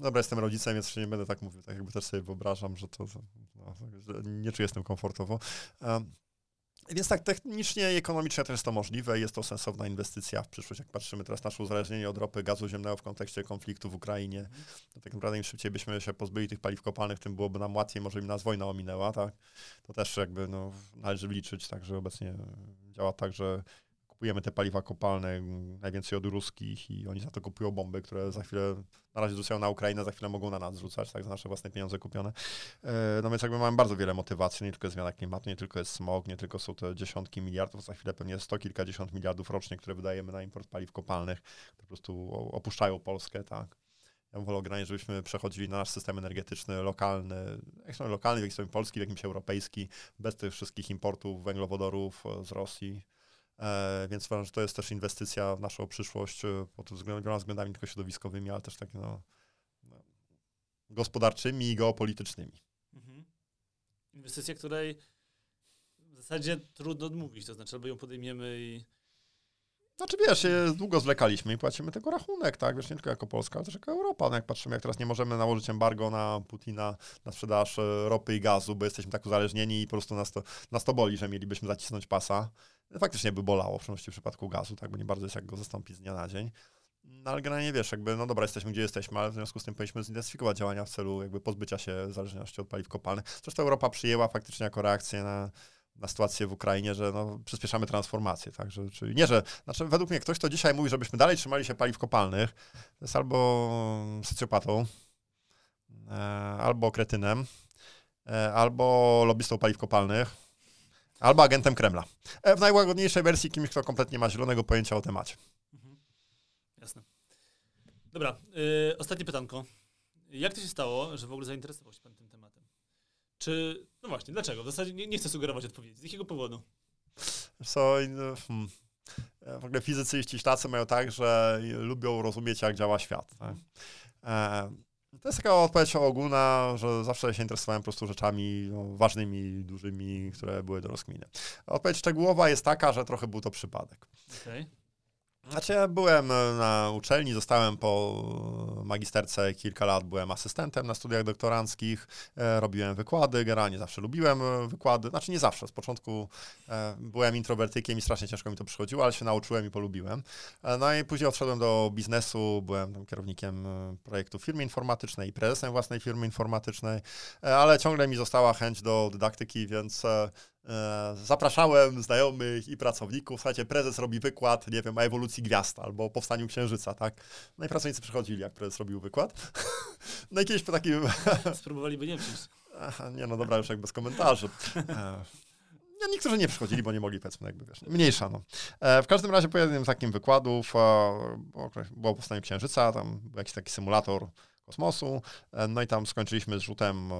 dobra, jestem rodzicem, więc nie będę tak mówił, tak jakby też sobie wyobrażam, że to, no, nie czuję z tym komfortowo. Więc tak technicznie i ekonomicznie też jest to możliwe, jest to sensowna inwestycja w przyszłość. Jak patrzymy teraz na nasze uzależnienie od ropy, gazu ziemnego w kontekście konfliktu w Ukrainie, to tak naprawdę im szybciej byśmy się pozbyli tych paliw kopalnych, tym byłoby nam łatwiej, może im nas wojna ominęła, tak? To też jakby no, należy liczyć, tak, że obecnie działa tak, że kupujemy te paliwa kopalne najwięcej od ruskich i oni za to kupują bomby, które za chwilę na razie rzucają na Ukrainę, za chwilę mogą na nas rzucać, tak, za nasze własne pieniądze kupione. E, no więc jakby mamy bardzo wiele motywacji, nie tylko jest zmiana klimatu, nie tylko jest smog, nie tylko są te dziesiątki miliardów, za chwilę pewnie sto kilkadziesiąt miliardów rocznie, które wydajemy na import paliw kopalnych, po prostu opuszczają Polskę, tak. Ja bym wolał granie, żebyśmy przechodzili na nasz system energetyczny lokalny, jak lokalny, w jakimś polski, w jakimś europejski, bez tych wszystkich importów węglowodorów z Rosji. E, więc uważam, że to jest też inwestycja w naszą przyszłość e, pod względami, względami tylko środowiskowymi, ale też tak no, no, gospodarczymi i geopolitycznymi. Mhm. Inwestycja, której w zasadzie trudno odmówić, to znaczy albo ją podejmiemy i znaczy wiesz, długo zwlekaliśmy i płacimy tego rachunek, tak, wiesz, nie tylko jako Polska, ale też jako Europa. No jak patrzymy, jak teraz nie możemy nałożyć embargo na Putina na sprzedaż e, ropy i gazu, bo jesteśmy tak uzależnieni i po prostu nas to, nas to boli, że mielibyśmy zacisnąć pasa. Faktycznie by bolało, w szczególności w przypadku gazu, tak, bo nie bardzo jest jak go zastąpić z dnia na dzień. No ale generalnie wiesz, jakby, no dobra, jesteśmy gdzie jesteśmy, ale w związku z tym powinniśmy zintensyfikować działania w celu jakby pozbycia się zależności od paliw kopalnych. Zresztą Europa przyjęła faktycznie jako reakcję na na sytuację w Ukrainie, że no, przyspieszamy transformację. Tak? Że, czyli nie, że znaczy według mnie ktoś, kto dzisiaj mówi, żebyśmy dalej trzymali się paliw kopalnych, jest albo socjopatą, e, albo kretynem, e, albo lobbystą paliw kopalnych, albo agentem Kremla. E, w najłagodniejszej wersji kimś, kto kompletnie ma zielonego pojęcia o temacie. Mhm. Jasne. Dobra, y, ostatnie pytanko. Jak to się stało, że w ogóle zainteresował się pan tym tematem? Czy, no właśnie, dlaczego? W zasadzie nie, nie chcę sugerować odpowiedzi. Z jakiego powodu? So, hmm. W ogóle fizycy i ściślacy mają tak, że lubią rozumieć, jak działa świat. Tak? E, to jest taka odpowiedź ogólna, że zawsze się interesowałem po prostu rzeczami no, ważnymi, dużymi, które były do rozkminy. Odpowiedź szczegółowa jest taka, że trochę był to przypadek. Okay. Znaczy ja byłem e, na uczelni, zostałem po magisterce kilka lat, byłem asystentem na studiach doktoranckich, e, robiłem wykłady, generalnie zawsze lubiłem e, wykłady, znaczy nie zawsze, z początku byłem introwertykiem i strasznie ciężko mi to przychodziło, ale się nauczyłem i polubiłem. No i później odszedłem do biznesu, byłem kierownikiem projektu firmy informatycznej i prezesem własnej firmy informatycznej, ale ciągle mi została chęć do dydaktyki, więc zapraszałem znajomych i pracowników. Słuchajcie, prezes robi wykład, nie wiem, o ewolucji gwiazd albo o powstaniu księżyca, tak? No i pracownicy przychodzili, jak prezes robił wykład. No i kiedyś po takim... Spróbowaliby nie przyjść. Nie, no dobra, już jak bez komentarzy. No, niektórzy nie przychodzili, bo nie mogli, powiedzmy, jakby wiesz, mniejsza, no. E, w każdym razie po jednym z takim wykładów było powstanie Księżyca, tam był jakiś taki symulator kosmosu, no i tam skończyliśmy z rzutem,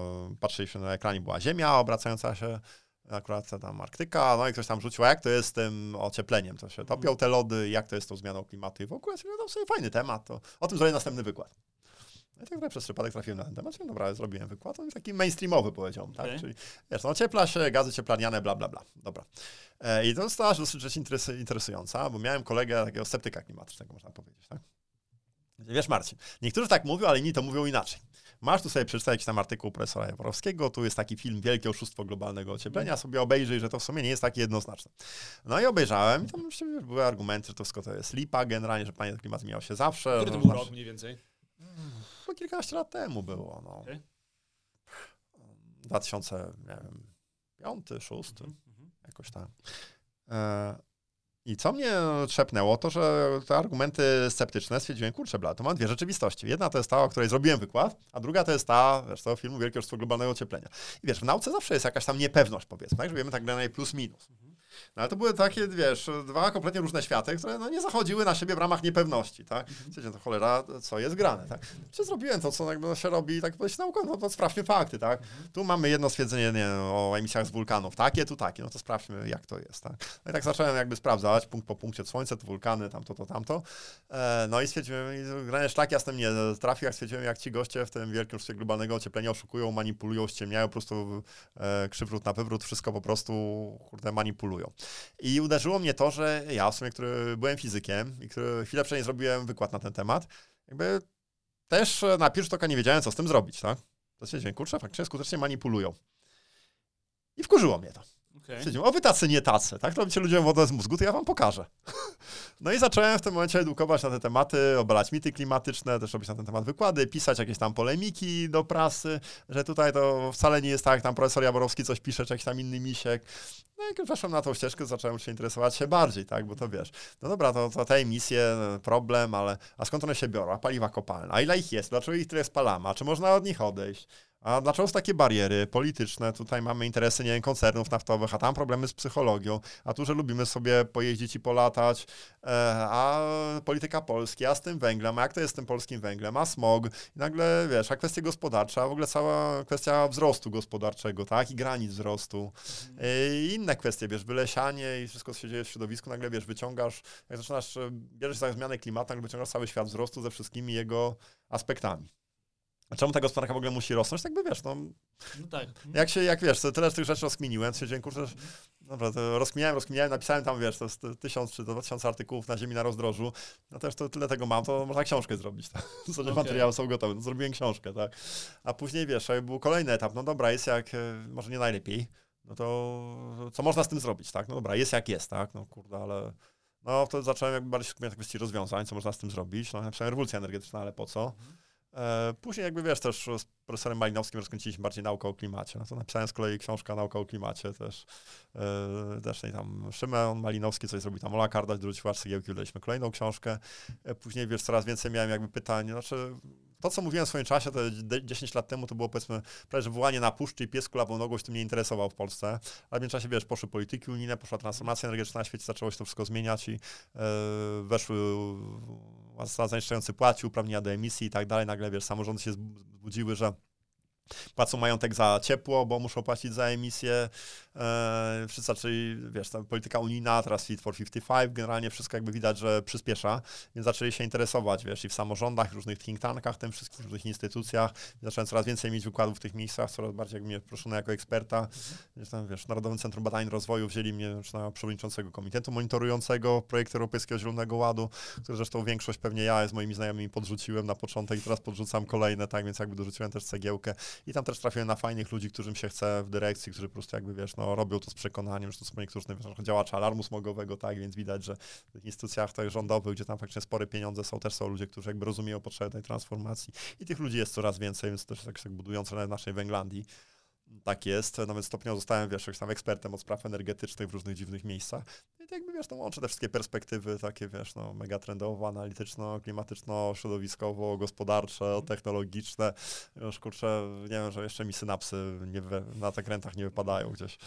patrzyliśmy na ekranie, była Ziemia obracająca się akurat tam Arktyka, no i ktoś tam rzucił, jak to jest z tym ociepleniem, to się topią te lody, jak to jest z tą zmianą klimatu i w ogóle, no sobie fajny temat, to o tym zrobię następny wykład. No i tak naprawdę przez przypadek trafiłem na ten temat, czyli dobra, zrobiłem wykład, on taki mainstreamowy powiedziałbym, tak, okay. czyli wiesz, no ociepla się, gazy cieplarniane, bla, bla, bla, dobra. E, I to stała się dosyć rzecz interesująca, bo miałem kolegę takiego sceptyka klimatycznego, można powiedzieć, tak. Wiesz, Marcin, niektórzy tak mówią, ale inni to mówią inaczej. Masz tu sobie przeczytać jakiś tam artykuł profesora Jaworowskiego, tu jest taki film Wielkie Oszustwo Globalnego Ocieplenia, mhm. sobie obejrzyj, że to w sumie nie jest takie jednoznaczne. No i obejrzałem i tam były argumenty, że to wszystko to jest lipa generalnie, że panie klimat zmieniał się zawsze. Który to był rok mniej więcej? No kilkanaście lat temu było, no. Okay. 2005, 2006, mhm, mhm. jakoś tam. E, i co mnie trzepnęło, to że te argumenty sceptyczne stwierdziłem, kurczę, bla, to mam dwie rzeczywistości. Jedna to jest ta, o której zrobiłem wykład, a druga to jest ta, wiesz, to filmu Wielkie Oszustwo Globalnego Ocieplenia. I wiesz, w nauce zawsze jest jakaś tam niepewność, powiedzmy, tak, że wiemy tak grane plus minus. No ale to były takie, wiesz, dwa kompletnie różne światy, które no, nie zachodziły na siebie w ramach niepewności, tak? Wiecie, to cholera, co jest grane, tak? Czy zrobiłem to, co jakby się robi, tak powiedzieć nauką, no to sprawdźmy fakty, tak? Tu mamy jedno stwierdzenie nie, o emisjach z wulkanów, takie, tu takie, no to sprawdźmy, jak to jest, tak? No i tak zacząłem jakby sprawdzać, punkt po punkcie, słońce, to wulkany, tamto, to, tamto. E, no i stwierdziłem, i granie szlak jasne mnie trafił, jak stwierdziłem, jak ci goście w tym wielkim szczycie globalnego ocieplenia oszukują, manipulują, ściemniają, po prostu e, krzywrót na wywrót, wszystko po prostu, kurde, manipulują. I uderzyło mnie to, że ja w sumie, który byłem fizykiem i który chwilę wcześniej zrobiłem wykład na ten temat, jakby też na pierwszy oka nie wiedziałem, co z tym zrobić, tak? To się kurczę, faktycznie skutecznie manipulują. I wkurzyło mnie to. Okay. O wy tacy, nie tacy, tak? Robicie ludziom wodę z mózgu, to ja wam pokażę. No i zacząłem w tym momencie edukować na te tematy, obalać mity klimatyczne, też robić na ten temat wykłady, pisać jakieś tam polemiki do prasy, że tutaj to wcale nie jest tak, tam profesor Jaborowski coś pisze, czy jakiś tam inny misiek. No i jak weszłem na tą ścieżkę, zacząłem się interesować się bardziej, tak, bo to wiesz, no dobra, to, to te emisje, problem, ale a skąd one się biorą? A paliwa kopalne, a ile ich jest? Dlaczego ich tyle spalamy? A czy można od nich odejść? A dlaczego są takie bariery polityczne? Tutaj mamy interesy, nie wiem, koncernów naftowych, a tam problemy z psychologią, a tu, że lubimy sobie pojeździć i polatać, e, a polityka Polski, a z tym węglem, a jak to jest z tym polskim węglem, a smog, i nagle, wiesz, a kwestie gospodarcze, a w ogóle cała kwestia wzrostu gospodarczego, tak, i granic wzrostu, e, i inne kwestie, wiesz, wylesianie i wszystko, co się dzieje w środowisku, nagle, wiesz, wyciągasz, jak zaczynasz, e, bierzesz za zmianę klimatu, nagle wyciągasz cały świat wzrostu ze wszystkimi jego aspektami. A czemu ta gospodarka w ogóle musi rosnąć? Tak by wiesz, no, No tak. jak się, jak wiesz, tyle tych rzeczy rozkminiłem, to się dziękuję, dobra, to rozkminiałem, rozkminiałem, napisałem tam, wiesz, to jest tysiąc czy dwa tysiące artykułów na ziemi na rozdrożu, no też to tyle tego mam, to można książkę zrobić, tak? Co okay. materiały są gotowe, no zrobiłem książkę, tak? A później, wiesz, był kolejny etap, no dobra, jest jak, e, może nie najlepiej, no to co można z tym zrobić, tak? No dobra, jest jak jest, tak? No kurde, ale... No to zacząłem jakby bardziej skupiać na kwestii rozwiązań, co można z tym zrobić. No napisałem rewolucja energetyczna, ale po co? E, później jakby wiesz, też z profesorem Malinowskim rozkręciliśmy bardziej naukę o klimacie. No to napisałem z kolei książkę Nauka o klimacie też. Yy, też tam Szymon Malinowski coś zrobił tam Ola Kardaś, dorzucił Arcygiełki, wydaliśmy kolejną książkę. Yy, później wiesz, coraz więcej miałem jakby pytań, znaczy to, co mówiłem w swoim czasie, to 10 lat temu, to było powiedzmy prawie, że wołanie na puszczy i pies kulawą nogą się tym nie interesował w Polsce. Ale w międzyczasie, wiesz, poszły polityki unijne, poszła transformacja energetyczna na świecie, zaczęło się to wszystko zmieniać i yy, weszły zanieczyszczający płaci, uprawnienia do emisji i tak dalej. Nagle, wiesz, samorządy się zbudziły, że płacą majątek za ciepło, bo muszą płacić za emisję. E, wszyscy zaczęli, wiesz, ta polityka unijna, teraz Fit for 55, generalnie wszystko jakby widać, że przyspiesza, więc zaczęli się interesować, wiesz, i w samorządach, w różnych think tankach, tym wszystkich różnych instytucjach. Zacząłem coraz więcej mieć wykładów w tych miejscach, coraz bardziej jak mnie proszono jako eksperta. Mhm. Więc tam, wiesz, Narodowym Centrum Badań Rozwoju wzięli mnie na przewodniczącego komitetu monitorującego projektu Europejskiego Zielonego Ładu, który zresztą większość pewnie ja z moimi znajomymi podrzuciłem na początek i teraz podrzucam kolejne, tak, więc jakby dorzuciłem też cegiełkę i tam też trafiłem na fajnych ludzi, którym się chce w dyrekcji, którzy po prostu jakby, wiesz, no robią to z przekonaniem, że to są niektórzy wiesz, działacze alarmu smogowego, tak, więc widać, że w instytucjach tak rządowych, gdzie tam faktycznie spore pieniądze są, też są ludzie, którzy jakby rozumieją potrzebę tej transformacji i tych ludzi jest coraz więcej, więc też tak, tak budujące na naszej Węglandii. Tak jest, nawet stopniowo zostałem, wiesz, jakimś tam ekspertem od spraw energetycznych w różnych dziwnych miejscach. I jakby, wiesz, to łączę te wszystkie perspektywy takie, wiesz, no, megatrendowo, analityczno, klimatyczno, środowiskowo, gospodarcze, technologiczne. Już, kurczę, nie wiem, że jeszcze mi synapsy we, na krętach nie wypadają gdzieś.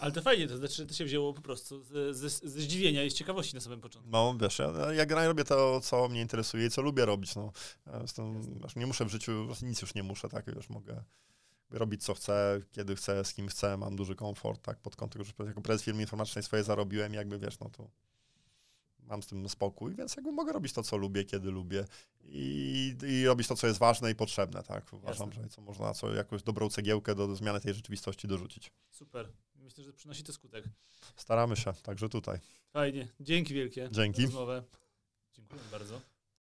Ale to fajnie, to znaczy, to się wzięło po prostu ze, ze, ze zdziwienia i z ciekawości na samym początku. No, wiesz, ja, ja generalnie robię to, co mnie interesuje i co lubię robić, no. Jestem, nie muszę w życiu, nic już nie muszę, tak, wiesz, mogę robić co chcę, kiedy chcę, z kim chcę, mam duży komfort, tak, pod kątem, że jako prezes firmy informatycznej swoje zarobiłem, jakby wiesz, no to mam z tym spokój, więc jakby mogę robić to, co lubię, kiedy lubię i, i robić to, co jest ważne i potrzebne, tak. Uważam, Jasne. że co można, co jakąś dobrą cegiełkę do, do zmiany tej rzeczywistości dorzucić. Super. Myślę, że przynosi to skutek. Staramy się, także tutaj. Fajnie. Dzięki wielkie. Dzięki. Dziękuję bardzo.